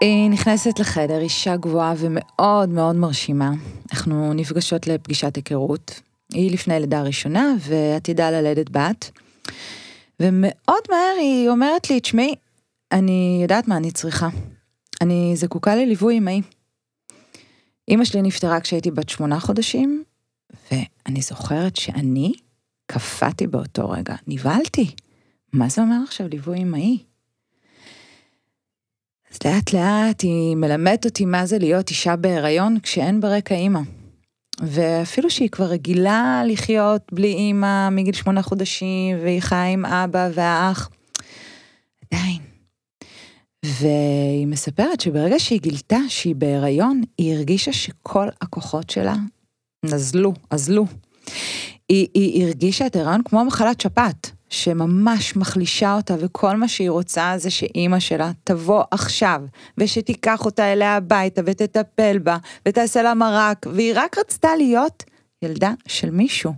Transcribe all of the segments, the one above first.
היא נכנסת לחדר, אישה גבוהה ומאוד מאוד מרשימה. אנחנו נפגשות לפגישת היכרות. היא לפני לידה ראשונה ועתידה ללדת בת. ומאוד מהר היא אומרת לי, תשמעי, אני יודעת מה אני צריכה. אני זקוקה לליווי אמאי. אימא שלי נפטרה כשהייתי בת שמונה חודשים, ואני זוכרת שאני קפאתי באותו רגע, נבהלתי. מה זה אומר עכשיו ליווי אמאי? אז לאט לאט היא מלמדת אותי מה זה להיות אישה בהיריון כשאין ברקע אימא. ואפילו שהיא כבר רגילה לחיות בלי אימא מגיל שמונה חודשים, והיא חיה עם אבא והאח, עדיין. והיא מספרת שברגע שהיא גילתה שהיא בהיריון, היא הרגישה שכל הכוחות שלה נזלו, אזלו. היא, היא הרגישה את ההיריון כמו מחלת שפעת. שממש מחלישה אותה, וכל מה שהיא רוצה זה שאימא שלה תבוא עכשיו, ושתיקח אותה אליה הביתה, ותטפל בה, ותעשה לה מרק, והיא רק רצתה להיות ילדה של מישהו.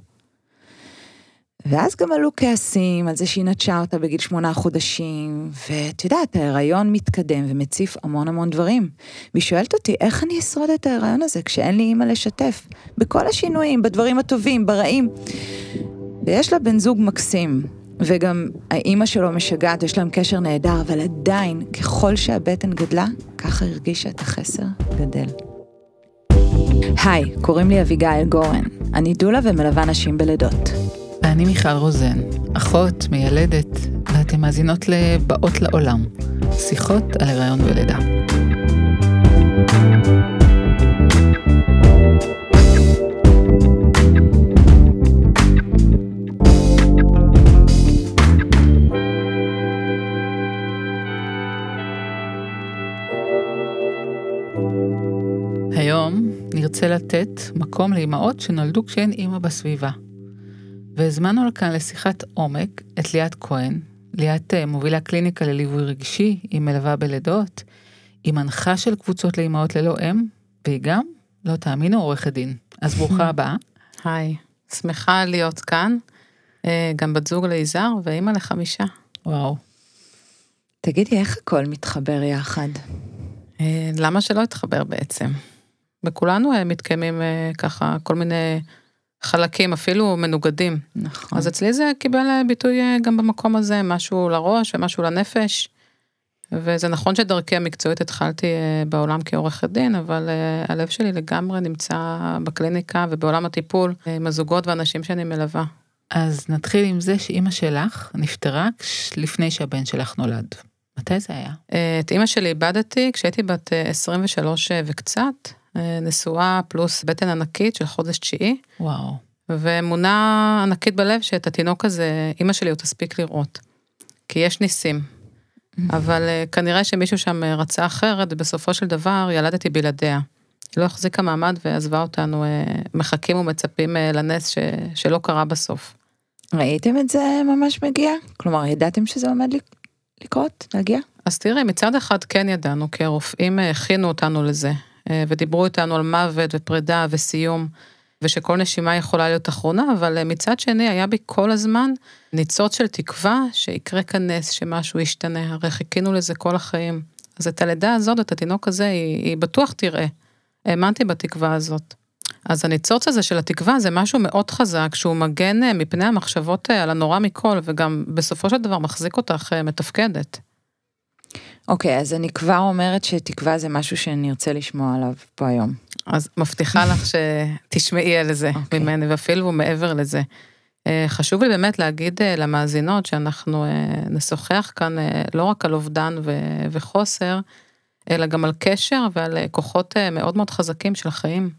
ואז גם עלו כעסים על זה שהיא נטשה אותה בגיל שמונה חודשים, ואת יודעת, ההיריון מתקדם ומציף המון המון דברים. והיא שואלת אותי, איך אני אשרוד את ההיריון הזה כשאין לי אימא לשתף? בכל השינויים, בדברים הטובים, ברעים. ויש לה בן זוג מקסים, וגם האימא שלו משגעת, יש להם קשר נהדר, אבל עדיין, ככל שהבטן גדלה, ככה הרגישה את החסר גדל. היי, קוראים לי אביגיל גורן. אני דולה ומלווה נשים בלידות. ואני מיכל רוזן, אחות, מיילדת, ואתן מאזינות לבאות לעולם, שיחות על הריון ולידה. נרצה לתת מקום לאימהות שנולדו כשאין אימא בסביבה. והזמנו לכאן לשיחת עומק את ליאת כהן. ליאת אה, מובילה קליניקה לליווי רגשי, היא מלווה בלידות, היא מנחה של קבוצות לאימהות ללא אם, והיא גם, לא תאמינו, עורכת דין. אז ברוכה הבאה. היי, שמחה להיות כאן, אה, גם בת זוג ליזהר ואימא לחמישה. וואו. תגידי, איך הכל מתחבר יחד? אה, למה שלא יתחבר בעצם? בכולנו מתקיימים ככה כל מיני חלקים אפילו מנוגדים. נכון. אז אצלי זה קיבל ביטוי גם במקום הזה, משהו לראש ומשהו לנפש. וזה נכון שדרכי המקצועית התחלתי בעולם כעורכת דין, אבל הלב שלי לגמרי נמצא בקליניקה ובעולם הטיפול עם הזוגות והאנשים שאני מלווה. אז נתחיל עם זה שאימא שלך נפטרה לפני שהבן שלך נולד. מתי זה היה? את אימא שלי איבדתי כשהייתי בת 23 וקצת, נשואה פלוס בטן ענקית של חודש תשיעי. וואו. ואמונה ענקית בלב שאת התינוק הזה, אימא שלי עוד תספיק לראות. כי יש ניסים. אבל כנראה שמישהו שם רצה אחרת, ובסופו של דבר ילדתי בלעדיה. היא לא החזיקה מעמד ועזבה אותנו, מחכים ומצפים לנס ש... שלא קרה בסוף. ראיתם את זה ממש מגיע? כלומר, ידעתם שזה עומד לקרות, להגיע? אז תראי, מצד אחד כן ידענו, כי הרופאים הכינו אותנו לזה. ודיברו איתנו על מוות ופרידה וסיום, ושכל נשימה יכולה להיות אחרונה, אבל מצד שני היה בי כל הזמן ניצוץ של תקווה שיקרה כאן נס, שמשהו ישתנה, הרי חיכינו לזה כל החיים. אז את הלידה הזאת, את התינוק הזה, היא, היא בטוח תראה. האמנתי בתקווה הזאת. אז הניצוץ הזה של התקווה זה משהו מאוד חזק, שהוא מגן מפני המחשבות על הנורא מכל, וגם בסופו של דבר מחזיק אותך מתפקדת. אוקיי, אז אני כבר אומרת שתקווה זה משהו שאני ארצה לשמוע עליו פה היום. אז מבטיחה לך שתשמעי על זה okay. ממני, ואפילו מעבר לזה. חשוב לי באמת להגיד למאזינות שאנחנו נשוחח כאן לא רק על אובדן וחוסר, אלא גם על קשר ועל כוחות מאוד מאוד חזקים של החיים.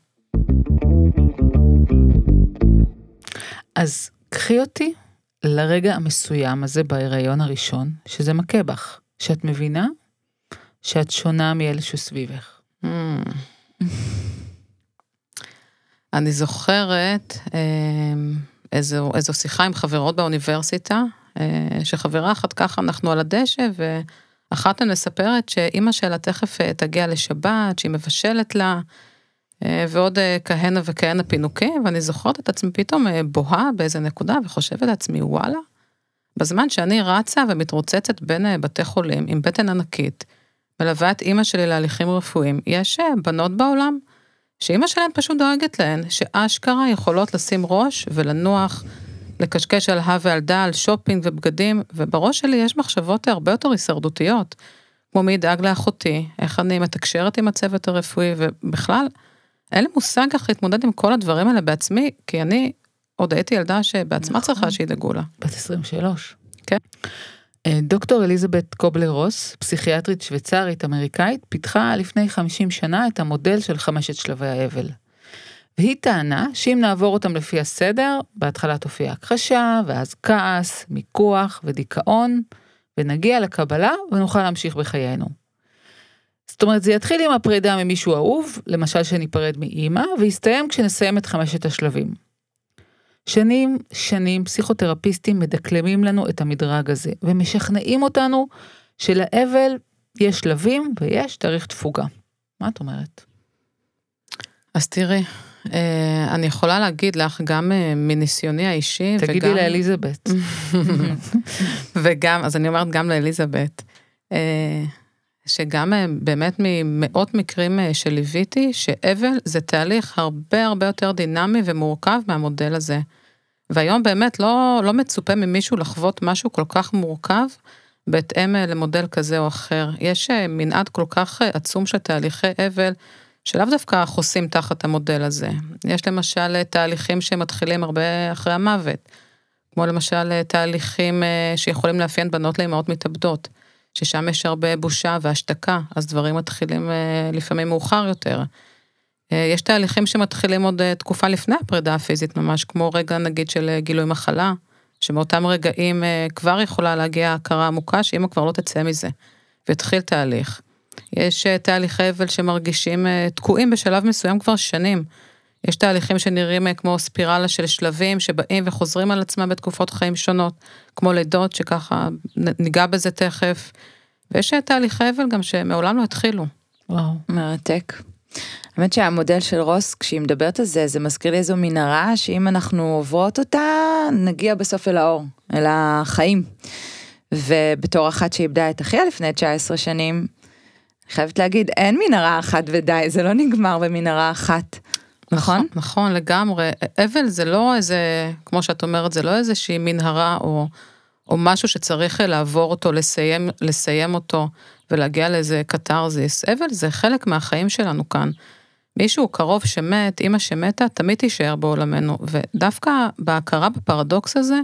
אז קחי אותי לרגע המסוים הזה בהיריון הראשון, שזה מכה בך. שאת מבינה שאת שונה מאלה שסביבך. Mm. אני זוכרת איזו, איזו שיחה עם חברות באוניברסיטה, שחברה אחת ככה, אנחנו על הדשא, ואחת מהן מספרת שאימא שלה תכף תגיע לשבת, שהיא מבשלת לה, ועוד כהנה וכהנה פינוקים, ואני זוכרת את עצמי פתאום בוהה באיזה נקודה, וחושבת לעצמי, וואלה, בזמן שאני רצה ומתרוצצת בין בתי חולים עם בטן ענקית, מלווה את אימא שלי להליכים רפואיים, יש אה, בנות בעולם שאימא שלהן פשוט דואגת להן, שאשכרה יכולות לשים ראש ולנוח, לקשקש על הא ועל דא, על שופינג ובגדים, ובראש שלי יש מחשבות הרבה יותר הישרדותיות, כמו מי ידאג לאחותי, איך אני מתקשרת עם הצוות הרפואי, ובכלל, אין לי מושג איך להתמודד עם כל הדברים האלה בעצמי, כי אני עוד הייתי ילדה שבעצמה נכון. צריכה שידאגו לה. בת 23. כן. אה, דוקטור אליזבת קובלר רוס, פסיכיאטרית שוויצרית אמריקאית, פיתחה לפני 50 שנה את המודל של חמשת שלבי האבל. והיא טענה שאם נעבור אותם לפי הסדר, בהתחלה תופיע הכחשה, ואז כעס, מיקוח ודיכאון, ונגיע לקבלה ונוכל להמשיך בחיינו. זאת אומרת, זה יתחיל עם הפרידה ממישהו אהוב, למשל שניפרד מאימא, ויסתיים כשנסיים את חמשת השלבים. שנים, שנים פסיכותרפיסטים מדקלמים לנו את המדרג הזה, ומשכנעים אותנו שלאבל יש שלבים ויש תאריך תפוגה. מה את אומרת? אז תראי, אה, אני יכולה להגיד לך, גם אה, מניסיוני האישי, תגידי וגם... לאליזבת. וגם, אז אני אומרת גם לאליזבת, אה, שגם אה, באמת ממאות מקרים אה, שליוויתי, שאבל זה תהליך הרבה הרבה יותר דינמי ומורכב מהמודל הזה. והיום באמת לא, לא מצופה ממישהו לחוות משהו כל כך מורכב בהתאם אה, למודל כזה או אחר. יש מנעד כל כך עצום של תהליכי אבל, שלאו דווקא חוסים תחת המודל הזה. יש למשל תהליכים שמתחילים הרבה אחרי המוות, כמו למשל תהליכים שיכולים לאפיין בנות לאמהות מתאבדות, ששם יש הרבה בושה והשתקה, אז דברים מתחילים אה, לפעמים מאוחר יותר. אה, יש תהליכים שמתחילים עוד אה, תקופה לפני הפרידה הפיזית ממש, כמו רגע נגיד של גילוי מחלה, שמאותם רגעים כבר יכולה להגיע הכרה עמוקה שאמא כבר לא תצא מזה, והתחיל תהליך. יש תהליכי אבל שמרגישים תקועים בשלב מסוים כבר שנים. יש תהליכים שנראים אה, כמו ספירלה של שלבים שבאים וחוזרים על עצמם בתקופות חיים שונות, כמו לידות שככה ניגע בזה תכף. ויש אה, תהליכי אבל גם שמעולם לא התחילו. וואו. מרתק. האמת שהמודל של רוס, כשהיא מדברת על זה, זה מזכיר לי איזו מנהרה, שאם אנחנו עוברות אותה, נגיע בסוף אל האור, אל החיים. ובתור אחת שאיבדה את אחיה לפני 19 שנים, אני חייבת להגיד, אין מנהרה אחת ודי, זה לא נגמר במנהרה אחת. נכון? נכון, לגמרי. אבל זה לא איזה, כמו שאת אומרת, זה לא איזושהי מנהרה או, או משהו שצריך לעבור אותו, לסיים, לסיים אותו ולהגיע לאיזה קתרזיס. אבל זה חלק מהחיים שלנו כאן. מישהו קרוב שמת, אימא שמתה, תמיד תישאר בעולמנו. ודווקא בהכרה בפרדוקס הזה,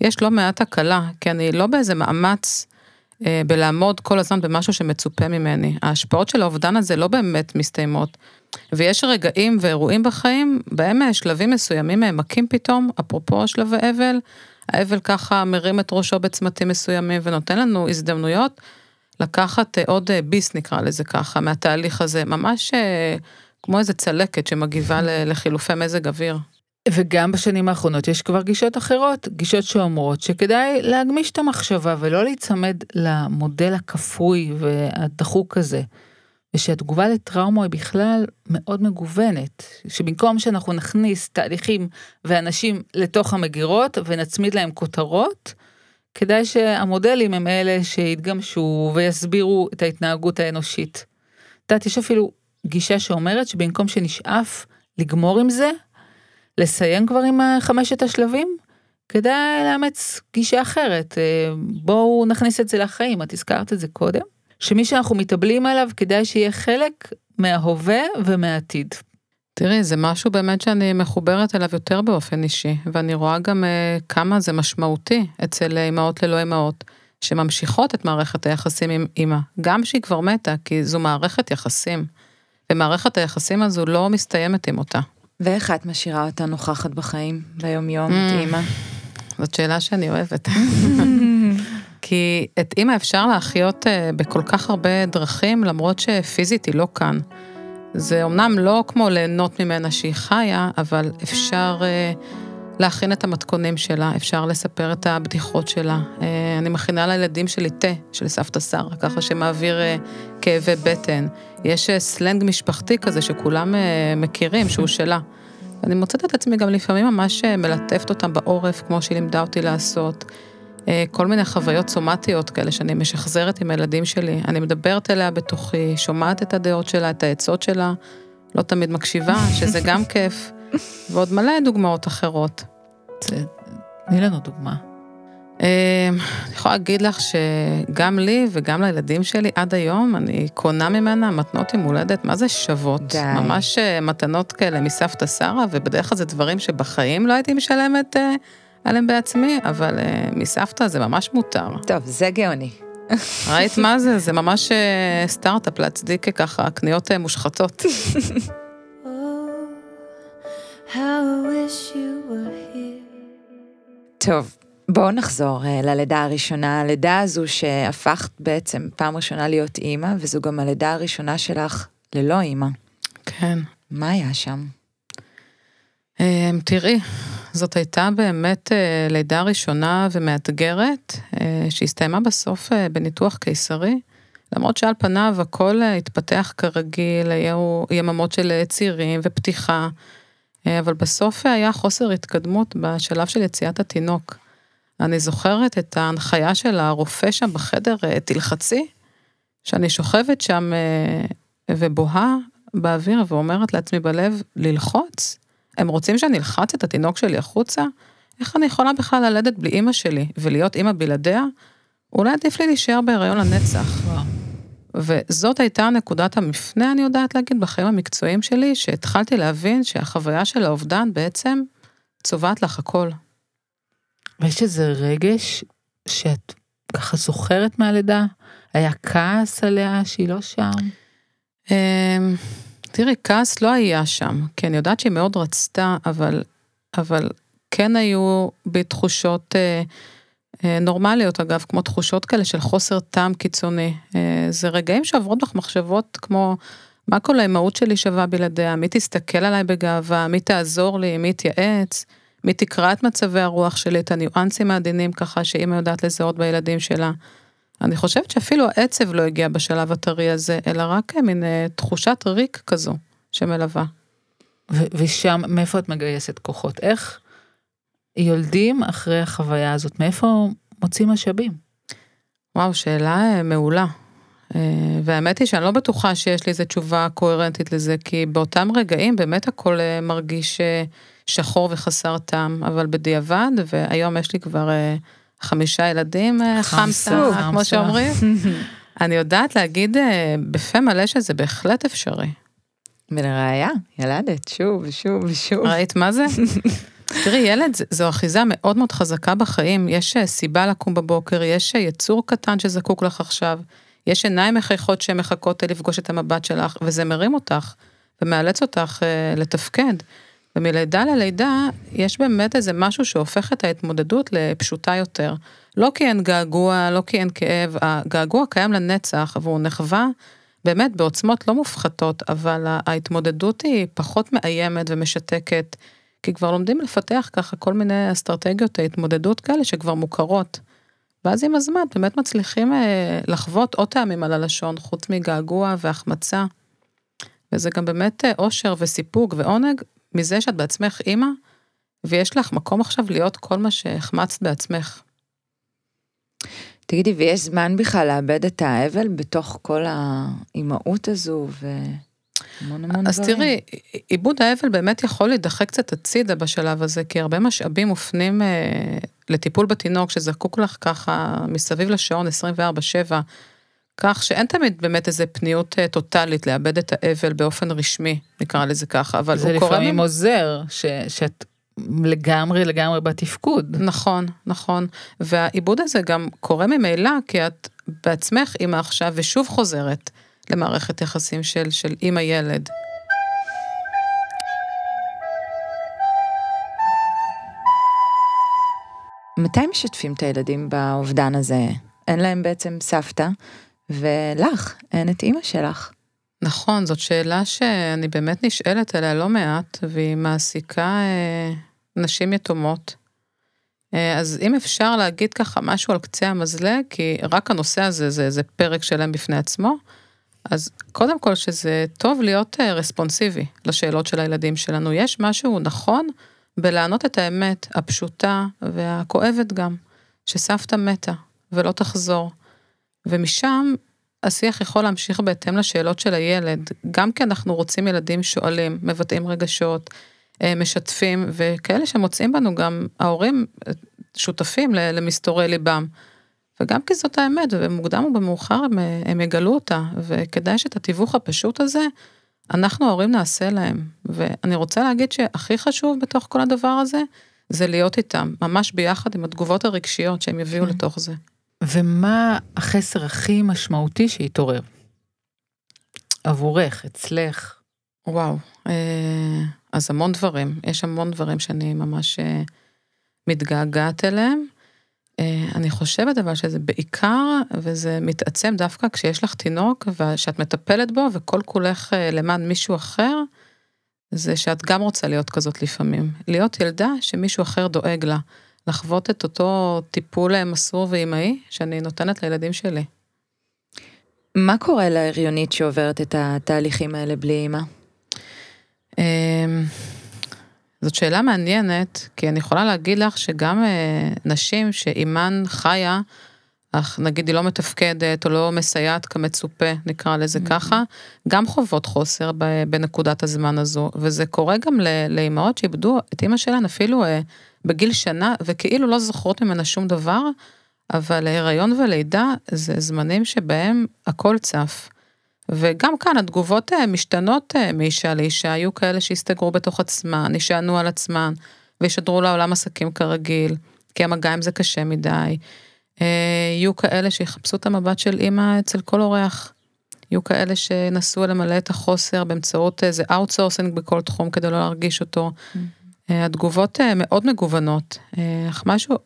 יש לא מעט הקלה, כי אני לא באיזה מאמץ אה, בלעמוד כל הזמן במשהו שמצופה ממני. ההשפעות של האובדן הזה לא באמת מסתיימות. ויש רגעים ואירועים בחיים, בהם אה, שלבים מסוימים אה, מכים פתאום, אפרופו שלבי אבל, האבל ככה מרים את ראשו בצמתים מסוימים ונותן לנו הזדמנויות לקחת אה, עוד אה, ביס נקרא לזה ככה, מהתהליך הזה, ממש אה, כמו איזה צלקת שמגיבה לחילופי מזג אוויר. וגם בשנים האחרונות יש כבר גישות אחרות, גישות שאומרות שכדאי להגמיש את המחשבה ולא להיצמד למודל הכפוי והדחוק הזה. ושהתגובה לטראומה היא בכלל מאוד מגוונת, שבמקום שאנחנו נכניס תהליכים ואנשים לתוך המגירות ונצמיד להם כותרות, כדאי שהמודלים הם אלה שיתגמשו ויסבירו את ההתנהגות האנושית. את יודעת, יש אפילו גישה שאומרת שבמקום שנשאף לגמור עם זה, לסיים כבר עם חמשת השלבים, כדאי לאמץ גישה אחרת. אה, בואו נכניס את זה לחיים, את הזכרת את זה קודם. שמי שאנחנו מתאבלים עליו, כדאי שיהיה חלק מההווה ומהעתיד. תראי, זה משהו באמת שאני מחוברת אליו יותר באופן אישי, ואני רואה גם uh, כמה זה משמעותי אצל אימהות ללא אימהות, שממשיכות את מערכת היחסים עם אימא, גם שהיא כבר מתה, כי זו מערכת יחסים, ומערכת היחסים הזו לא מסתיימת עם אותה. ואיך את משאירה אותה נוכחת בחיים, ביום-יום, Mm. את אימא? זאת שאלה שאני אוהבת. כי את אימא אפשר להחיות אה, בכל כך הרבה דרכים, למרות שפיזית היא לא כאן. זה אמנם לא כמו ליהנות ממנה שהיא חיה, אבל אפשר אה, להכין את המתכונים שלה, אפשר לספר את הבדיחות שלה. אה, אני מכינה לילדים שלי תה של סבתא שרה, ככה שמעביר אה, כאבי בטן. יש אה, סלנג משפחתי כזה שכולם אה, מכירים, שהוא שלה. אני מוצאת את עצמי גם לפעמים ממש אה, מלטפת אותם בעורף, כמו שהיא לימדה אותי לעשות. כל מיני חוויות סומטיות כאלה שאני משחזרת עם הילדים שלי. אני מדברת אליה בתוכי, שומעת את הדעות שלה, את העצות שלה, לא תמיד מקשיבה, שזה גם כיף, ועוד מלא דוגמאות אחרות. תני לנו דוגמה. אה, אני יכולה להגיד לך שגם לי וגם לילדים שלי עד היום, אני קונה ממנה מתנות עם הולדת, מה זה שוות? די. ממש אה, מתנות כאלה מסבתא שרה, ובדרך כלל זה דברים שבחיים לא הייתי משלמת אה, עליהם בעצמי, אבל אה, מסבתא זה ממש מותר. טוב, זה גאוני. ראית מה זה? זה ממש אה, סטארט-אפ להצדיק ככה קניות אה, מושחתות. Oh, how I wish you were here. טוב, בואו נחזור אה, ללידה הראשונה, הלידה הזו שהפכת בעצם פעם ראשונה להיות אימא, וזו גם הלידה הראשונה שלך ללא אימא. כן. מה היה שם? אה, תראי, זאת הייתה באמת אה, לידה ראשונה ומאתגרת, שהסתיימה בסוף בניתוח קיסרי. למרות שעל פניו הכל התפתח כרגיל, היו יממות של צירים ופתיחה, אבל בסוף היה חוסר התקדמות בשלב של יציאת התינוק. אני זוכרת את ההנחיה של הרופא שם בחדר, אה, תלחצי, שאני שוכבת שם אה, ובוהה באוויר ואומרת לעצמי בלב, ללחוץ? הם רוצים שאני אלחץ את התינוק שלי החוצה? איך אני יכולה בכלל ללדת בלי אימא שלי ולהיות אימא בלעדיה? אולי עדיף לי להישאר בהיריון לנצח. וזאת הייתה נקודת המפנה, אני יודעת להגיד, בחיים המקצועיים שלי, שהתחלתי להבין שהחוויה של האובדן בעצם צובעת לך הכל. ויש איזה רגש שאת ככה זוכרת מהלידה? היה כעס עליה שהיא לא שם? אמ, תראי, כעס לא היה שם, כי אני יודעת שהיא מאוד רצתה, אבל, אבל כן היו בי תחושות אה, אה, נורמליות, אגב, כמו תחושות כאלה של חוסר טעם קיצוני. אה, זה רגעים שעוברות לך מחשבות כמו, מה כל האימהות שלי שווה בלעדיה? מי תסתכל עליי בגאווה? מי תעזור לי? מי יתייעץ? מי תקרא את מצבי הרוח שלי, את הניואנסים העדינים ככה, שאימא יודעת לזהות בילדים שלה. אני חושבת שאפילו העצב לא הגיע בשלב הטרי הזה, אלא רק מין אה, תחושת ריק כזו שמלווה. ו- ושם, מאיפה את מגייסת כוחות? איך יולדים אחרי החוויה הזאת? מאיפה מוצאים משאבים? וואו, שאלה אה, מעולה. אה, והאמת היא שאני לא בטוחה שיש לי איזו תשובה קוהרנטית לזה, כי באותם רגעים באמת הכל אה, מרגיש אה, שחור וחסר טעם, אבל בדיעבד, והיום יש לי כבר אה, חמישה ילדים, אה, חמסה, חמסה, כמו חמסה. שאומרים, אני יודעת להגיד אה, בפה מלא שזה בהחלט אפשרי. ולראיה, ילדת שוב ושוב ושוב. ראית מה זה? תראי, ילד זו אחיזה מאוד מאוד חזקה בחיים, יש אה, סיבה לקום בבוקר, יש אה, יצור קטן שזקוק לך עכשיו, יש עיניים מחייכות שמחכות לפגוש את המבט שלך, וזה מרים אותך, ומאלץ אותך אה, לתפקד. ומלידה ללידה, יש באמת איזה משהו שהופך את ההתמודדות לפשוטה יותר. לא כי אין געגוע, לא כי אין כאב, הגעגוע קיים לנצח, והוא נחווה באמת בעוצמות לא מופחתות, אבל ההתמודדות היא פחות מאיימת ומשתקת, כי כבר לומדים לפתח ככה כל מיני אסטרטגיות התמודדות כאלה שכבר מוכרות. ואז עם הזמן באמת מצליחים אה, לחוות עוד טעמים על הלשון, חוץ מגעגוע והחמצה. וזה גם באמת אה, אושר וסיפוק ועונג מזה שאת בעצמך אימא, ויש לך מקום עכשיו להיות כל מה שהחמצת בעצמך. תגידי, ויש זמן בכלל לאבד את האבל בתוך כל האימהות הזו והמון המון אז דברים? תראי, עיבוד האבל באמת יכול להידחק קצת הצידה בשלב הזה, כי הרבה משאבים מופנים אה, לטיפול בתינוק שזקוק לך ככה מסביב לשעון 24/7, כך שאין תמיד באמת איזה פניות אה, טוטאלית לאבד את האבל באופן רשמי, נקרא לזה ככה, אבל זה הוא קורה... לפעמים ממ- עוזר, ש- שאת לגמרי לגמרי בתפקוד. נכון, נכון. והעיבוד הזה גם קורה ממילא, כי את בעצמך אימא עכשיו, ושוב חוזרת למערכת יחסים של, של אימא-ילד. מתי משתפים את הילדים באובדן הזה? אין להם בעצם סבתא, ולך, אין את אימא שלך. נכון, זאת שאלה שאני באמת נשאלת עליה לא מעט, והיא מעסיקה אה, נשים יתומות. אה, אז אם אפשר להגיד ככה משהו על קצה המזלג, כי רק הנושא הזה זה, זה פרק שלם בפני עצמו, אז קודם כל שזה טוב להיות אה, רספונסיבי לשאלות של הילדים שלנו. יש משהו נכון בלענות את האמת הפשוטה והכואבת גם. שסבתא מתה ולא תחזור. ומשם השיח יכול להמשיך בהתאם לשאלות של הילד, גם כי אנחנו רוצים ילדים שואלים, מבטאים רגשות, אה, משתפים, וכאלה שמוצאים בנו גם ההורים אה, שותפים למסתורי ליבם. וגם כי זאת האמת, ובמוקדם או במאוחר הם, אה, הם יגלו אותה, וכדאי שאת התיווך הפשוט הזה, אנחנו ההורים נעשה להם. ואני רוצה להגיד שהכי חשוב בתוך כל הדבר הזה, זה להיות איתם, ממש ביחד עם התגובות הרגשיות שהם יביאו כן. לתוך זה. ומה החסר הכי משמעותי שהתעורר? עבורך, אצלך. וואו, אה, אז המון דברים, יש המון דברים שאני ממש אה, מתגעגעת אליהם. אה, אני חושבת אבל שזה בעיקר, וזה מתעצם דווקא כשיש לך תינוק ושאת מטפלת בו וכל כולך למען מישהו אחר, זה שאת גם רוצה להיות כזאת לפעמים. להיות ילדה שמישהו אחר דואג לה. לחוות את אותו טיפול מסור ואימהי שאני נותנת לילדים שלי. מה קורה להריונית שעוברת את התהליכים האלה בלי אימא? אמ, זאת שאלה מעניינת, כי אני יכולה להגיד לך שגם אה, נשים שאימן חיה, אך נגיד היא לא מתפקדת או לא מסייעת כמצופה, נקרא לזה mm-hmm. ככה, גם חוות חוסר בנקודת הזמן הזו, וזה קורה גם לאימהות שאיבדו את אימא שלהן אפילו אה, בגיל שנה, וכאילו לא זוכרות ממנה שום דבר, אבל הריון ולידה זה זמנים שבהם הכל צף. וגם כאן התגובות אה, משתנות אה, מאישה לאישה, היו כאלה שהסתגרו בתוך עצמן, נשענו על עצמן, וישדרו לעולם עסקים כרגיל, כי המגע עם זה קשה מדי. אה, יהיו כאלה שיחפשו את המבט של אימא אצל כל אורח. יהיו כאלה שינסו למלא את החוסר באמצעות איזה outsourcing בכל תחום כדי לא להרגיש אותו. Mm-hmm. התגובות מאוד מגוונות, אך משהו,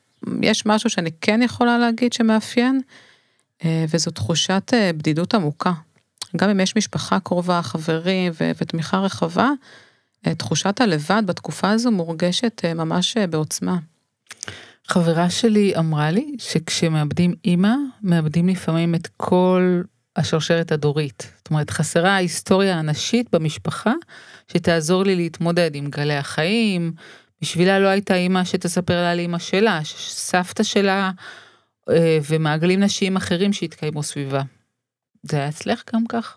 יש משהו שאני כן יכולה להגיד שמאפיין, וזו תחושת בדידות עמוקה. גם אם יש משפחה קרובה, חברים ו- ותמיכה רחבה, תחושת הלבד בתקופה הזו מורגשת ממש בעוצמה. חברה שלי אמרה לי שכשמאבדים אימא, מאבדים לפעמים את כל השרשרת הדורית. זאת אומרת, חסרה ההיסטוריה הנשית במשפחה שתעזור לי להתמודד עם גלי החיים. בשבילה לא הייתה אימא שתספר לה על אימא שלה, סבתא שלה אה, ומעגלים נשיים אחרים שהתקיימו סביבה. זה היה אצלך גם כך?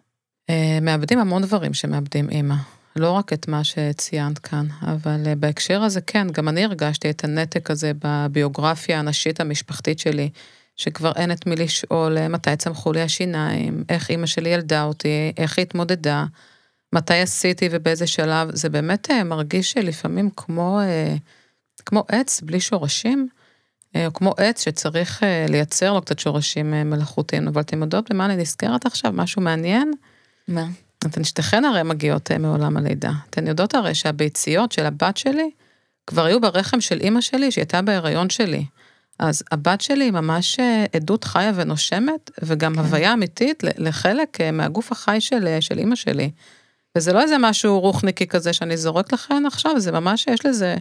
אה, מאבדים המון דברים שמאבדים אימא. לא רק את מה שציינת כאן, אבל אה, בהקשר הזה כן, גם אני הרגשתי את הנתק הזה בביוגרפיה הנשית המשפחתית שלי, שכבר אין את מי לשאול מתי צמחו לי השיניים, איך אימא שלי ילדה אותי, איך היא התמודדה, מתי עשיתי ובאיזה שלב, זה באמת אה, מרגיש שלפעמים כמו, כמו עץ בלי שורשים, או כמו עץ שצריך לייצר לו קצת שורשים מלאכותיים, אבל אתם יודעות במה אני נזכרת עכשיו? משהו מעניין? מה? אתן שתיכן הרי מגיעות אה, מעולם הלידה. אתן יודעות הרי שהביציות של הבת שלי כבר היו ברחם של אימא שלי שהייתה בהיריון שלי. אז הבת שלי היא ממש אה, עדות חיה ונושמת, וגם כן. הוויה אמיתית לחלק אה, מהגוף החי של, של אימא שלי. וזה לא איזה משהו רוחניקי כזה שאני זורק לכן עכשיו, זה ממש, יש לזה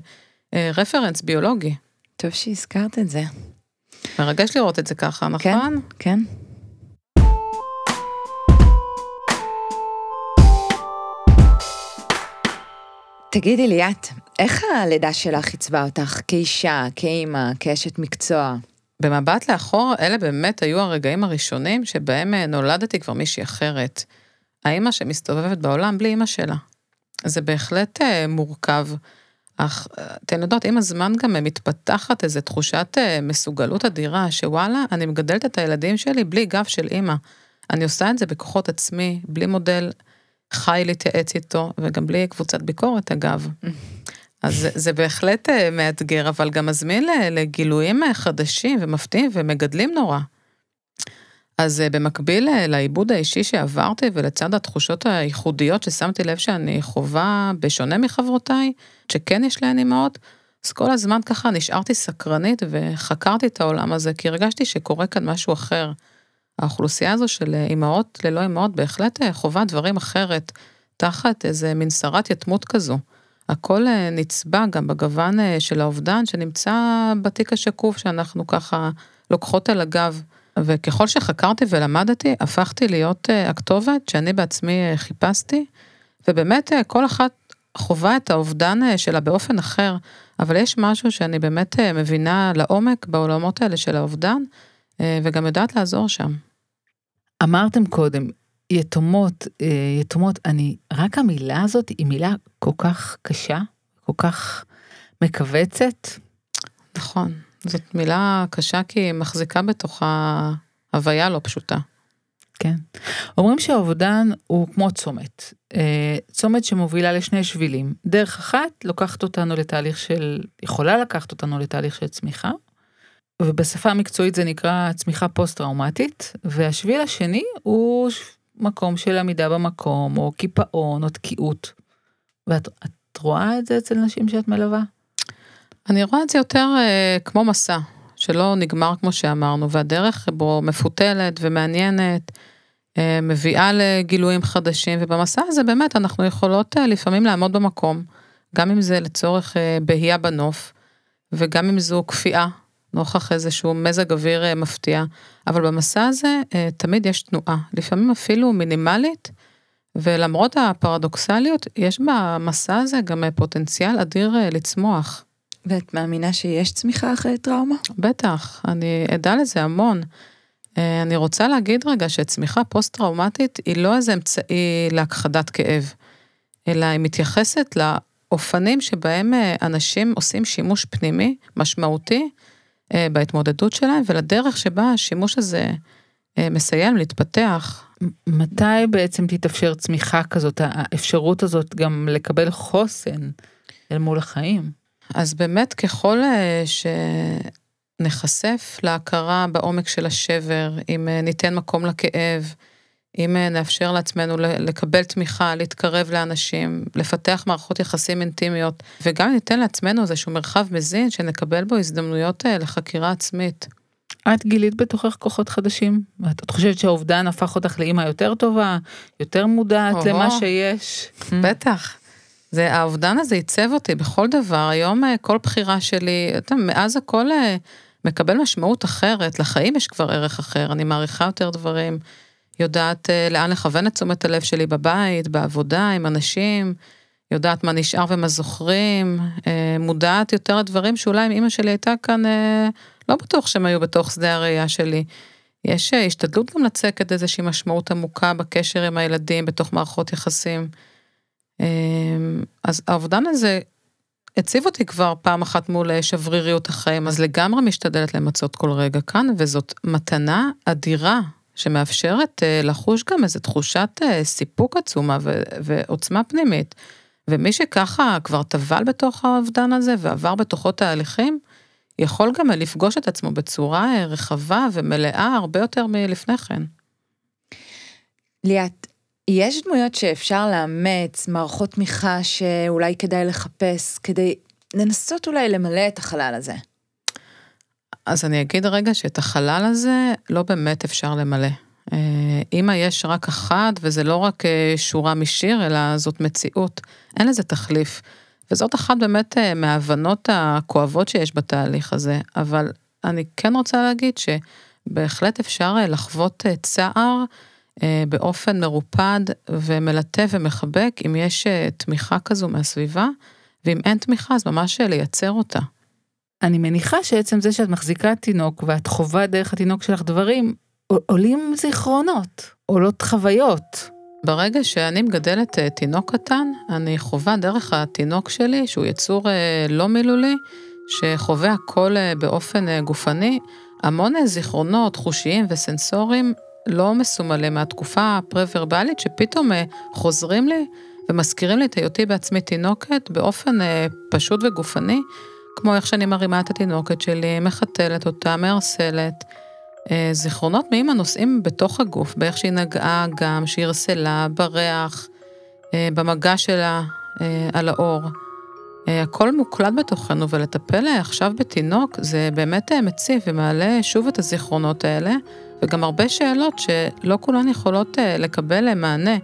אה, רפרנס ביולוגי. טוב שהזכרת את זה. מרגש לראות את זה ככה, כן, נכון? כן, כן. תגידי ליאת, איך הלידה שלך עיצבה אותך כאישה, כאימא, כאשת מקצוע? במבט לאחור, אלה באמת היו הרגעים הראשונים שבהם אה, נולדתי כבר מישהי אחרת. האימא שמסתובבת בעולם בלי אימא שלה. זה בהחלט אה, מורכב, אך אה, אתן יודעות, עם הזמן גם מתפתחת איזו תחושת מסוגלות אדירה, שוואלה, אני מגדלת את הילדים שלי בלי גב של אימא. אני עושה את זה בכוחות עצמי, בלי מודל חי להתייעץ איתו, וגם בלי קבוצת ביקורת אגב. אז זה, זה בהחלט אה, מאתגר, אבל גם מזמין לגילויים אה, חדשים ומפתיעים ומגדלים נורא. אז אה, במקביל לעיבוד האישי שעברתי ולצד התחושות הייחודיות ששמתי לב שאני חווה בשונה מחברותיי, שכן יש להן אימהות, אז כל הזמן ככה נשארתי סקרנית וחקרתי את העולם הזה, כי הרגשתי שקורה כאן משהו אחר. האוכלוסייה הזו של אה, אימהות ללא אימהות בהחלט אה, חווה דברים אחרת, תחת איזה מין שרת יתמות כזו. הכל אה, נצבע גם בגוון של האובדן שנמצא בתיק השקוף שאנחנו ככה לוקחות על הגב. וככל שחקרתי ולמדתי, הפכתי להיות הכתובת שאני בעצמי חיפשתי, ובאמת כל אחת חווה את האובדן שלה באופן אחר, אבל יש משהו שאני באמת אה, מבינה לעומק בעולמות האלה של האובדן, אה, וגם יודעת לעזור שם. אמרתם קודם, יתומות, אה, יתומות, אני, רק המילה הזאת היא מילה כל כך קשה, כל כך מכווצת. נכון, זאת מילה קשה כי היא מחזיקה בתוכה הוויה לא פשוטה. כן. אומרים שהאובדן הוא כמו צומת. אה, צומת שמובילה לשני שבילים. דרך אחת לוקחת אותנו לתהליך של, יכולה לקחת אותנו לתהליך של צמיחה, ובשפה המקצועית זה נקרא צמיחה פוסט-טראומטית, והשביל השני הוא מקום של עמידה במקום, או קיפאון, או תקיעות. ואת את רואה את זה אצל נשים שאת מלווה? אני רואה את זה יותר אה, כמו מסע, שלא נגמר כמו שאמרנו, והדרך בו מפותלת ומעניינת, אה, מביאה לגילויים חדשים, ובמסע הזה באמת אנחנו יכולות אה, לפעמים לעמוד במקום, גם אם זה לצורך אה, בהייה בנוף, וגם אם זו כפייה, נוכח איזשהו מזג אוויר אה, מפתיע, אבל במסע הזה אה, תמיד יש תנועה, לפעמים אפילו מינימלית, ולמרות הפרדוקסליות, יש במסע הזה גם אה, פוטנציאל אדיר אה, לצמוח. ואת מאמינה שיש צמיחה אחרי טראומה? בטח, אני עדה לזה המון. אה, אני רוצה להגיד רגע שצמיחה פוסט-טראומטית היא לא איזה אמצעי להכחדת כאב, אלא היא מתייחסת לאופנים שבהם אה, אנשים עושים שימוש פנימי משמעותי אה, בהתמודדות שלהם, ולדרך שבה השימוש הזה מסיים להתפתח. מתי בעצם תתאפשר צמיחה כזאת, האפשרות הזאת גם לקבל חוסן אל מול החיים? אז באמת ככל שנחשף להכרה בעומק של השבר, אם ניתן מקום לכאב, אם נאפשר לעצמנו לקבל תמיכה, להתקרב לאנשים, לפתח מערכות יחסים אינטימיות, וגם ניתן לעצמנו איזשהו מרחב מזין שנקבל בו הזדמנויות לחקירה עצמית. את גילית בתוכך כוחות חדשים? את חושבת שהאובדן הפך אותך לאימא יותר טובה, יותר מודעת או למה שיש? בטח. זה, האובדן הזה עיצב אותי בכל דבר, היום אה, כל בחירה שלי, אתה מאז הכל אה, מקבל משמעות אחרת, לחיים יש כבר ערך אחר, אני מעריכה יותר דברים, יודעת אה, לאן לכוון את תשומת הלב שלי בבית, בעבודה, עם אנשים, יודעת מה נשאר ומה זוכרים, מודעת יותר לדברים שאולי אם אימא שלי הייתה כאן, לא בטוח שהם היו בתוך שדה הראייה שלי. יש השתדלות גם לצקת איזושהי משמעות עמוקה בקשר עם הילדים, בתוך מערכות יחסים. אמ, אז האובדן הזה הציב אותי כבר פעם אחת מול שבריריות החיים, אז לגמרי משתדלת למצות כל רגע כאן, וזאת מתנה אדירה שמאפשרת אה, לחוש גם איזו תחושת אה, סיפוק עצומה ועוצמה פנימית. ומי שככה כבר טבל בתוך האובדן הזה ועבר בתוכו תהליכים, יכול גם לפגוש את עצמו בצורה אה, רחבה ומלאה הרבה יותר מלפני כן. ליאת, יש דמויות שאפשר לאמץ, מערכות תמיכה שאולי כדאי לחפש, כדי לנסות אולי למלא את החלל הזה. אז אני אגיד רגע שאת החלל הזה לא באמת אפשר למלא. אמא יש רק אחת, וזה לא רק אה, שורה משיר, אלא זאת מציאות. אין לזה תחליף. וזאת אחת באמת אה, מההבנות הכואבות שיש בתהליך הזה, אבל אני כן רוצה להגיד שבהחלט אפשר אה, לחוות צער אה, באופן מרופד ומלטה ומחבק, אם יש אה, תמיכה כזו מהסביבה, ואם אין תמיכה אז ממש אה, לייצר אותה. אני מניחה שעצם זה שאת מחזיקה תינוק ואת חווה דרך התינוק שלך דברים, עולים זיכרונות, עולות חוויות. ברגע שאני מגדלת תינוק קטן, אני חווה דרך התינוק שלי, שהוא יצור לא מילולי, שחווה הכל באופן גופני, המון זיכרונות חושיים וסנסוריים לא מסומלים מהתקופה הפרה-ורבלית, שפתאום אה, חוזרים לי ומזכירים לי את היותי בעצמי תינוקת באופן אה, פשוט וגופני, כמו איך שאני מרימה את התינוקת שלי, מחתלת אותה, מערסלת. אה, זיכרונות מאמא נושאים בתוך הגוף, באיך שהיא נגעה גם, שהיא הרסלה, בריח, במגע שלה על האור. הכל מוקלט בתוכנו, ולטפל עכשיו בתינוק זה באמת מציב ומעלה שוב את הזיכרונות האלה. וגם הרבה שאלות שלא כולן יכולות לקבל מענה,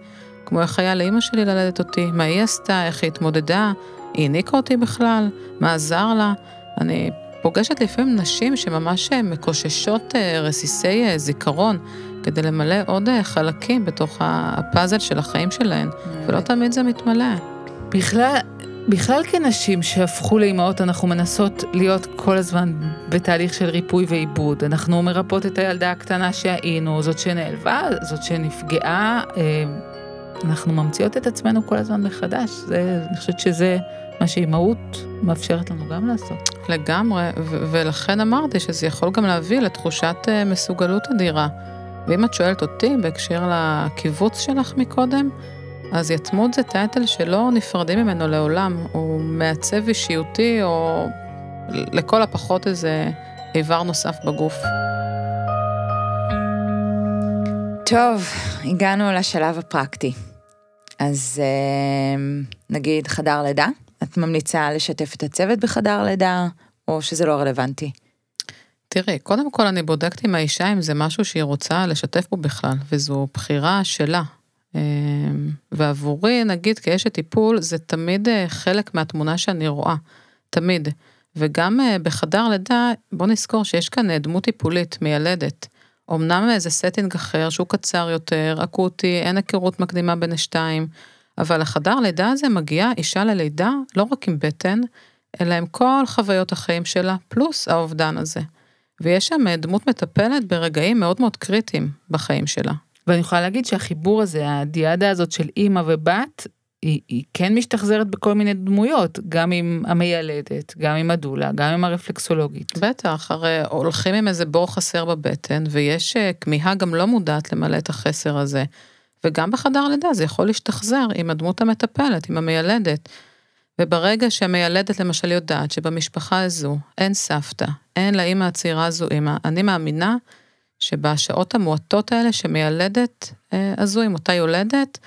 כמו איך היה לאימא שלי ללדת אותי, מה היא עשתה, איך היא התמודדה, היא העניקה אותי בכלל, מה עזר לה. אני פוגשת לפעמים נשים שממש אה, מקוששות רסיסי זיכרון, כדי למלא עוד חלקים בתוך הפאזל של החיים שלהן, ולא תמיד זה מתמלא. בכלל, בכלל כנשים שהפכו לאימהות, אנחנו מנסות להיות כל הזמן בתהליך של ריפוי ועיבוד. אנחנו מרפאות את הילדה הקטנה שהיינו, זאת שנעלבה, זאת שנפגעה. אה, אנחנו ממציאות את עצמנו כל הזמן מחדש. זה, אני חושבת שזה מה שאימהות מאפשרת לנו גם לעשות. לגמרי, ו- ולכן אמרתי שזה יכול גם להביא לתחושת אה, מסוגלות אדירה. ואם את שואלת אותי בהקשר לקיבוץ שלך מקודם, אז יתמות זה טייטל שלא נפרדים ממנו לעולם, הוא מעצב אישיותי או לכל הפחות איזה איבר נוסף בגוף. טוב, הגענו לשלב הפרקטי. אז אה, נגיד חדר לידה, את ממליצה לשתף את הצוות בחדר לידה, או שזה לא רלוונטי? תראי, קודם כל אני בודקת עם האישה אם זה משהו שהיא רוצה לשתף בו בכלל, וזו בחירה שלה. אה, ועבורי, נגיד, כאשת טיפול, זה תמיד אה, חלק מהתמונה שאני רואה. תמיד. וגם אה, בחדר לידה, בוא נזכור שיש כאן דמות טיפולית, מיילדת. אמנם זה setting אחר, שהוא קצר יותר, אקוטי, אין היכרות מקדימה בין השתיים, אבל לחדר לידה הזה מגיעה אישה ללידה לא רק עם בטן, אלא עם כל חוויות החיים שלה, פלוס האובדן הזה. ויש שם דמות מטפלת ברגעים מאוד מאוד קריטיים בחיים שלה. ואני יכולה להגיד שהחיבור הזה, הדיאדה הזאת של אימא ובת, היא, היא כן משתחזרת בכל מיני דמויות, גם עם המיילדת, גם עם הדולה, גם עם הרפלקסולוגית. בטח, הרי הולכים עם איזה בור חסר בבטן, ויש אה, כמיהה גם לא מודעת למלא את החסר הזה. וגם בחדר לידה זה יכול להשתחזר עם הדמות המטפלת, עם המיילדת. וברגע שהמיילדת למשל יודעת שבמשפחה הזו אין סבתא, אין לאימא הצעירה הזו אימא, אני מאמינה שבשעות המועטות האלה שמיילדת אה, הזו עם אותה יולדת,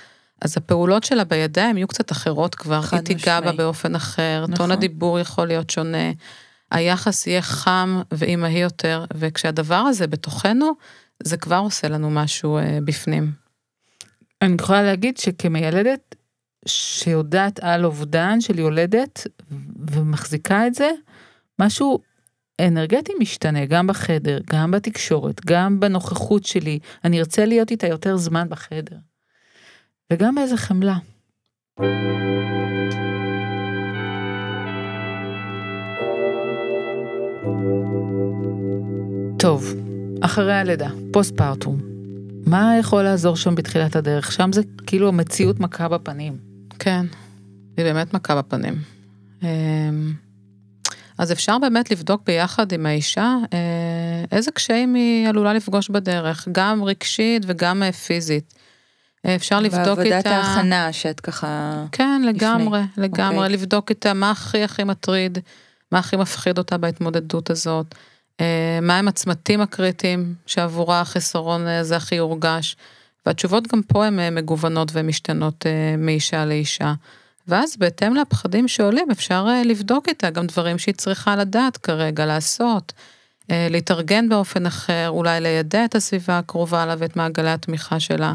אז הפעולות שלה בידיים יהיו קצת אחרות כבר, היא תיגע בה באופן אחר, נכון. טון הדיבור יכול להיות שונה, היחס יהיה חם ואימהי יותר, וכשהדבר הזה בתוכנו, זה כבר עושה לנו משהו אה, בפנים. אני יכולה להגיד שכמיילדת שיודעת על אובדן של יולדת ומחזיקה את זה, משהו אנרגטי משתנה גם בחדר, גם בתקשורת, גם בנוכחות שלי. אני ארצה להיות איתה יותר זמן בחדר. וגם באיזה חמלה. טוב, אחרי הלידה, פוסט פרטום. מה יכול לעזור שם בתחילת הדרך? שם זה כאילו המציאות מכה בפנים. כן, היא באמת מכה בפנים. אז אפשר באמת לבדוק ביחד עם האישה אה, איזה קשיים היא עלולה לפגוש בדרך, גם רגשית וגם אה, פיזית. אה, אפשר לבדוק את ה... בעבודת ההכנה שאת ככה... כן, לגמרי, לפני. לגמרי, okay. אוקיי. לבדוק את מה הכי הכי מטריד, מה הכי מפחיד אותה בהתמודדות הזאת, מהם הצמתים הקריטיים שעבורה החיסרון הזה הכי יורגש, והתשובות גם פה הן מגוונות ומשתנות מאישה לאישה. ואז בהתאם לפחדים שעולים אפשר אה, לבדוק איתה גם דברים שהיא צריכה לדעת כרגע לעשות, אה, להתארגן באופן אחר, אולי לידע את הסביבה הקרובה לה ואת מעגלי התמיכה שלה.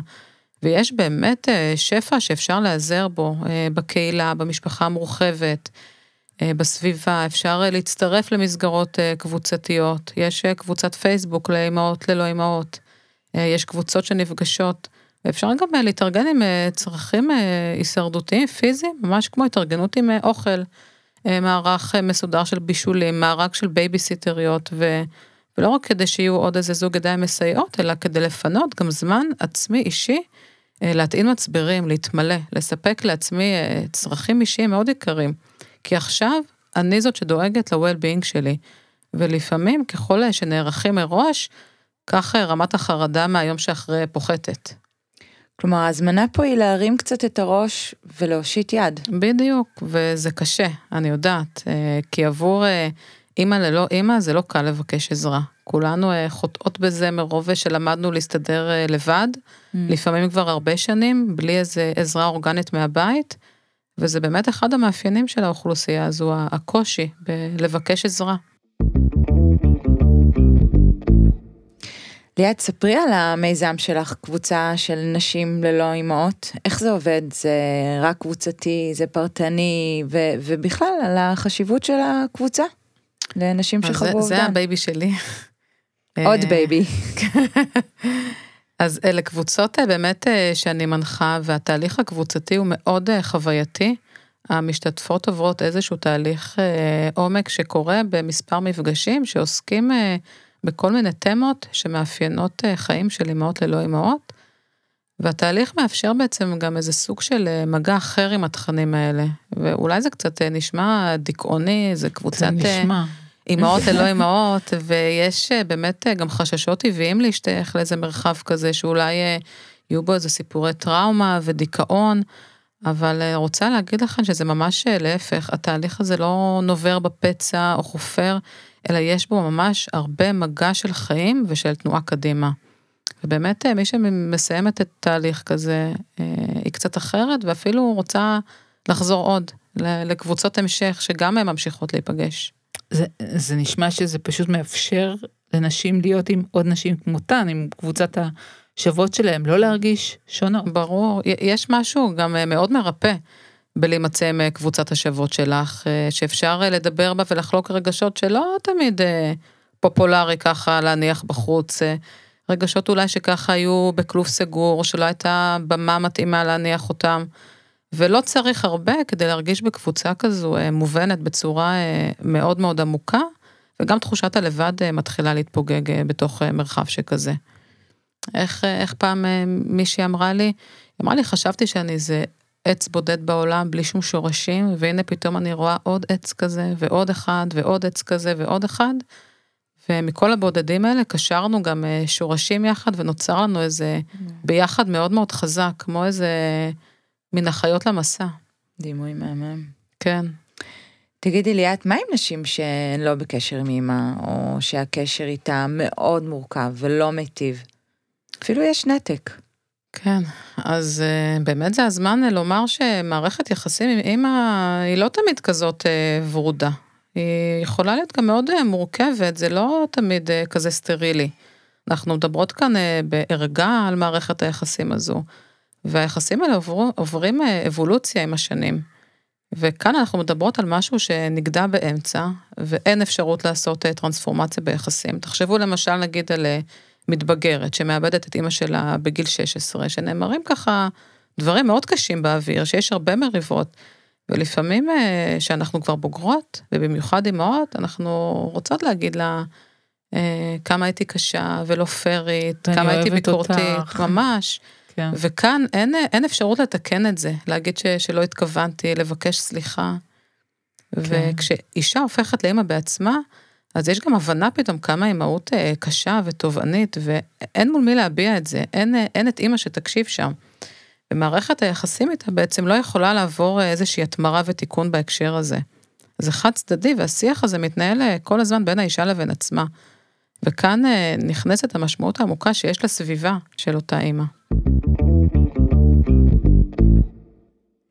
ויש באמת אה, שפע שאפשר להיעזר בו בקהילה, במשפחה המורחבת, בסביבה, אפשר להצטרף למסגרות קבוצתיות, יש קבוצת פייסבוק לאמהות ללא אמהות, יש קבוצות שנפגשות. ואפשר גם אה, להתארגן עם אה, צרכים אה, הישרדותיים, פיזיים, ממש כמו התארגנות עם אוכל, מערך מסודר של בישולים, מארג של בייביסיטריות, ו... ולא רק כדי שיהיו עוד איזה זוג ידיים מסייעות, אלא כדי לפנות גם זמן עצמי אישי, להטעין מצברים, להתמלא, לספק לעצמי צרכים אישיים מאוד יקרים. כי עכשיו אני זאת שדואגת ל-well-being שלי, ולפעמים ככל שנערכים מראש, כך רמת החרדה מהיום שאחרי פוחתת. כלומר, ההזמנה פה היא להרים קצת את הראש ולהושיט יד. בדיוק, וזה קשה, אני יודעת, אה, כי עבור אה, אימא ללא אימא זה לא קל לבקש עזרה. כולנו אה, חוטאות בזה מרוב שלמדנו להסתדר לבד, mm. לפעמים כבר הרבה שנים, בלי איזה עזרה אורגנית מהבית, וזה באמת אחד המאפיינים של האוכלוסייה הזו, הקושי בלבקש עזרה. ליאת, ספרי על המיזם שלך, קבוצה של נשים ללא אימהות. איך זה עובד? זה רק קבוצתי, זה פרטני, ו- ובכלל על החשיבות של הקבוצה לנשים שחוו אובדן. זה ה baby שלי. עוד אה, baby. אז אלה קבוצות אה, באמת אה, שאני מנחה, והתהליך הקבוצתי הוא מאוד חווייתי. המשתתפות עוברות איזשהו תהליך עומק שקורה במספר מפגשים שעוסקים בכל מיני תמות שמאפיינות אה, חיים של אימהות ללא אימהות. והתהליך מאפשר בעצם גם איזה סוג של אה, מגע אחר עם התכנים האלה. ואולי זה קצת אה, נשמע דיכאוני, זה קבוצת... זה נשמע. אימהות ללא אימהות, ויש באמת גם חששות טבעיים להשתייך לאיזה מרחב כזה, שאולי יהיו בו איזה סיפורי טראומה ודיכאון, אבל רוצה להגיד לכם שזה ממש להפך, התהליך הזה לא נובר בפצע או חופר, אלא יש בו ממש הרבה מגע של חיים ושל תנועה קדימה. ובאמת, אה, מי שמסיימת את תהליך כזה, אה, היא קצת אחרת, ואפילו רוצה לחזור עוד לקבוצות המשך, שגם הן ממשיכות להיפגש. זה, זה נשמע שזה פשוט מאפשר לנשים להיות עם עוד נשים כמותן, עם קבוצת השוות שלהם, לא להרגיש שונות. ברור, יש משהו גם אה, מאוד מרפא בלהימצא עם אה, קבוצת השבות שלך, אה, שאפשר אה, לדבר בה ולחלוק רגשות שלא תמיד פופולרי ככה להניח בחוץ. רגשות אולי שככה היו בכלוב סגור, שלא הייתה במה מתאימה להניח אותם. ולא צריך הרבה כדי להרגיש בקבוצה כזו מובנת בצורה מאוד מאוד עמוקה, וגם תחושת הלבד מתחילה להתפוגג בתוך מרחב שכזה. איך, איך פעם מישהי אמרה לי, היא אמרה לי, חשבתי שאני איזה עץ בודד בעולם בלי שום שורשים, והנה פתאום אני רואה עוד עץ כזה, ועוד אחד, ועוד עץ כזה, ועוד אחד. ומכל הבודדים האלה קשרנו גם אה, שורשים יחד, ונוצר לנו איזה ביחד מאוד מאוד חזק, כמו איזה מין אחיות למסע. דימוי מהמם. כן. תגידי ליאת, מה עם נשים שהן לא בקשר עם אימא, או שהקשר איתה מאוד מורכב ולא מיטיב? אפילו יש נתק. כן, אז uh, באמת זה הזמן אה, לומר שמערכת יחסים עם אימא היא לא תמיד כזאת uh, ורודה. היא יכולה להיות גם מאוד uh, מורכבת, זה לא תמיד uh, כזה סטרילי. אנחנו מדברות כאן uh, בערגה על מערכת היחסים הזו, והיחסים האלה עוברו, עוברים uh, אבולוציה עם השנים. וכאן אנחנו מדברות על משהו שנגדע באמצע, ואין אפשרות לעשות uh, טרנספורמציה ביחסים. תחשבו למשל נגיד על... מתבגרת שמאבדת את אימא שלה בגיל 16, שנאמרים ככה דברים מאוד קשים באוויר, שיש הרבה מריבות, ולפעמים אה, שאנחנו כבר בוגרות, ובמיוחד אימהות, אנחנו רוצות להגיד לה אה, כמה הייתי קשה ולא פיירית, כמה הייתי ביקורתית, אותך. ממש. כן. וכאן אין, אין אפשרות לתקן את זה, להגיד ש, שלא התכוונתי, לבקש סליחה. כן. וכשאישה הופכת לאימא בעצמה, אז יש גם הבנה פתאום כמה אימהות אה, קשה ותובענית, ואין מול מי להביע את זה, אין, אה, אין את אימא שתקשיב שם. ומערכת היחסים איתה בעצם לא יכולה לעבור אה, איזושהי התמרה ותיקון בהקשר הזה. זה חד צדדי, והשיח הזה מתנהל כל הזמן בין האישה לבין עצמה. וכאן נכנסת המשמעות העמוקה שיש לסביבה של אותה אימא.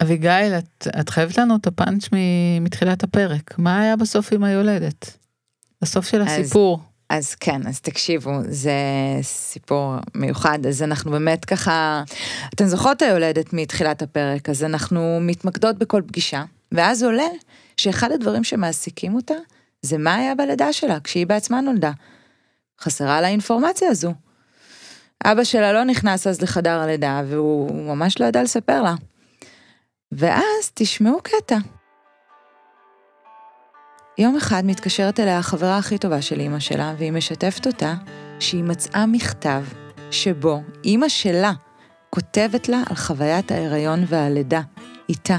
אביגיל, את, את חייבת לנו את הפאנץ' מתחילת הפרק. מה היה בסוף עם היולדת? הסוף של אז- הסיפור. אז כן, אז תקשיבו, זה סיפור מיוחד, אז אנחנו באמת ככה, אתן זוכרות היולדת מתחילת הפרק, אז אנחנו מתמקדות בכל פגישה, ואז עולה שאחד הדברים שמעסיקים אותה, זה מה היה בלידה שלה, כשהיא בעצמה נולדה. חסרה לה האינפורמציה הזו. אבא שלה לא נכנס אז לחדר הלידה, והוא ממש לא ידע לספר לה. ואז תשמעו קטע. יום אחד מתקשרת אליה החברה הכי טובה של אימא שלה, והיא משתפת אותה שהיא מצאה מכתב שבו אימא שלה כותבת לה על חוויית ההיריון והלידה, איתה.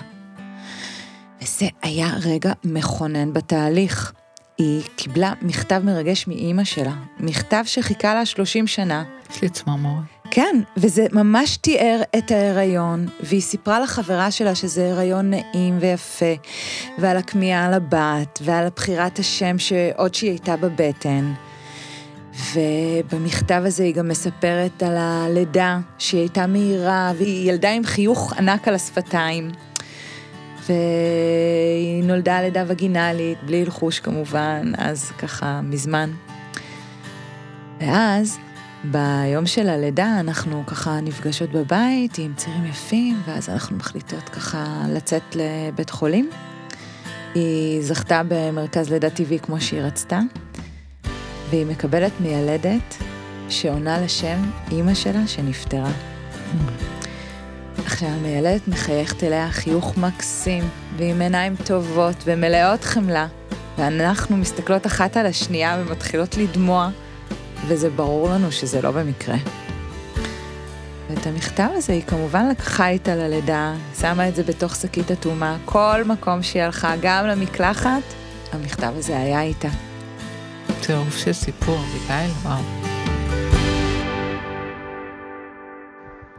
וזה היה רגע מכונן בתהליך. היא קיבלה מכתב מרגש מאימא שלה, מכתב שחיכה לה 30 שנה, יש לי צמרמורת. כן, וזה ממש תיאר את ההיריון, והיא סיפרה לחברה שלה שזה הריון נעים ויפה, ועל הכמיהה לבת, ועל בחירת השם שעוד שהיא הייתה בבטן. ובמכתב הזה היא גם מספרת על הלידה, שהיא הייתה מהירה, והיא ילדה עם חיוך ענק על השפתיים. והיא נולדה לידה וגינלית, בלי הלחוש כמובן, אז ככה מזמן. ואז ביום של הלידה אנחנו ככה נפגשות בבית עם צירים יפים, ואז אנחנו מחליטות ככה לצאת לבית חולים. היא זכתה במרכז לידה טבעי כמו שהיא רצתה, והיא מקבלת מיילדת שעונה לשם אימא שלה שנפטרה. שהמיילדת מחייכת אליה חיוך מקסים, ועם עיניים טובות ומלאות חמלה, ואנחנו מסתכלות אחת על השנייה ומתחילות לדמוע, וזה ברור לנו שזה לא במקרה. ואת המכתב הזה היא כמובן לקחה איתה ללידה, שמה את זה בתוך שקית אטומה, כל מקום שהיא הלכה, גם למקלחת, המכתב הזה היה איתה. טירוף של סיפור, אביגיל, וואו.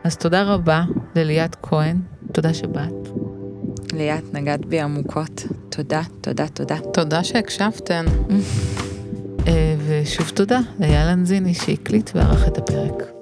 אז תודה רבה לליאת כהן, תודה שבאת. ליאת, נגעת בי עמוקות. תודה, תודה, תודה. תודה שהקשבתן. אה, ושוב תודה לאייל אנזיני שהקליט וערך את הפרק.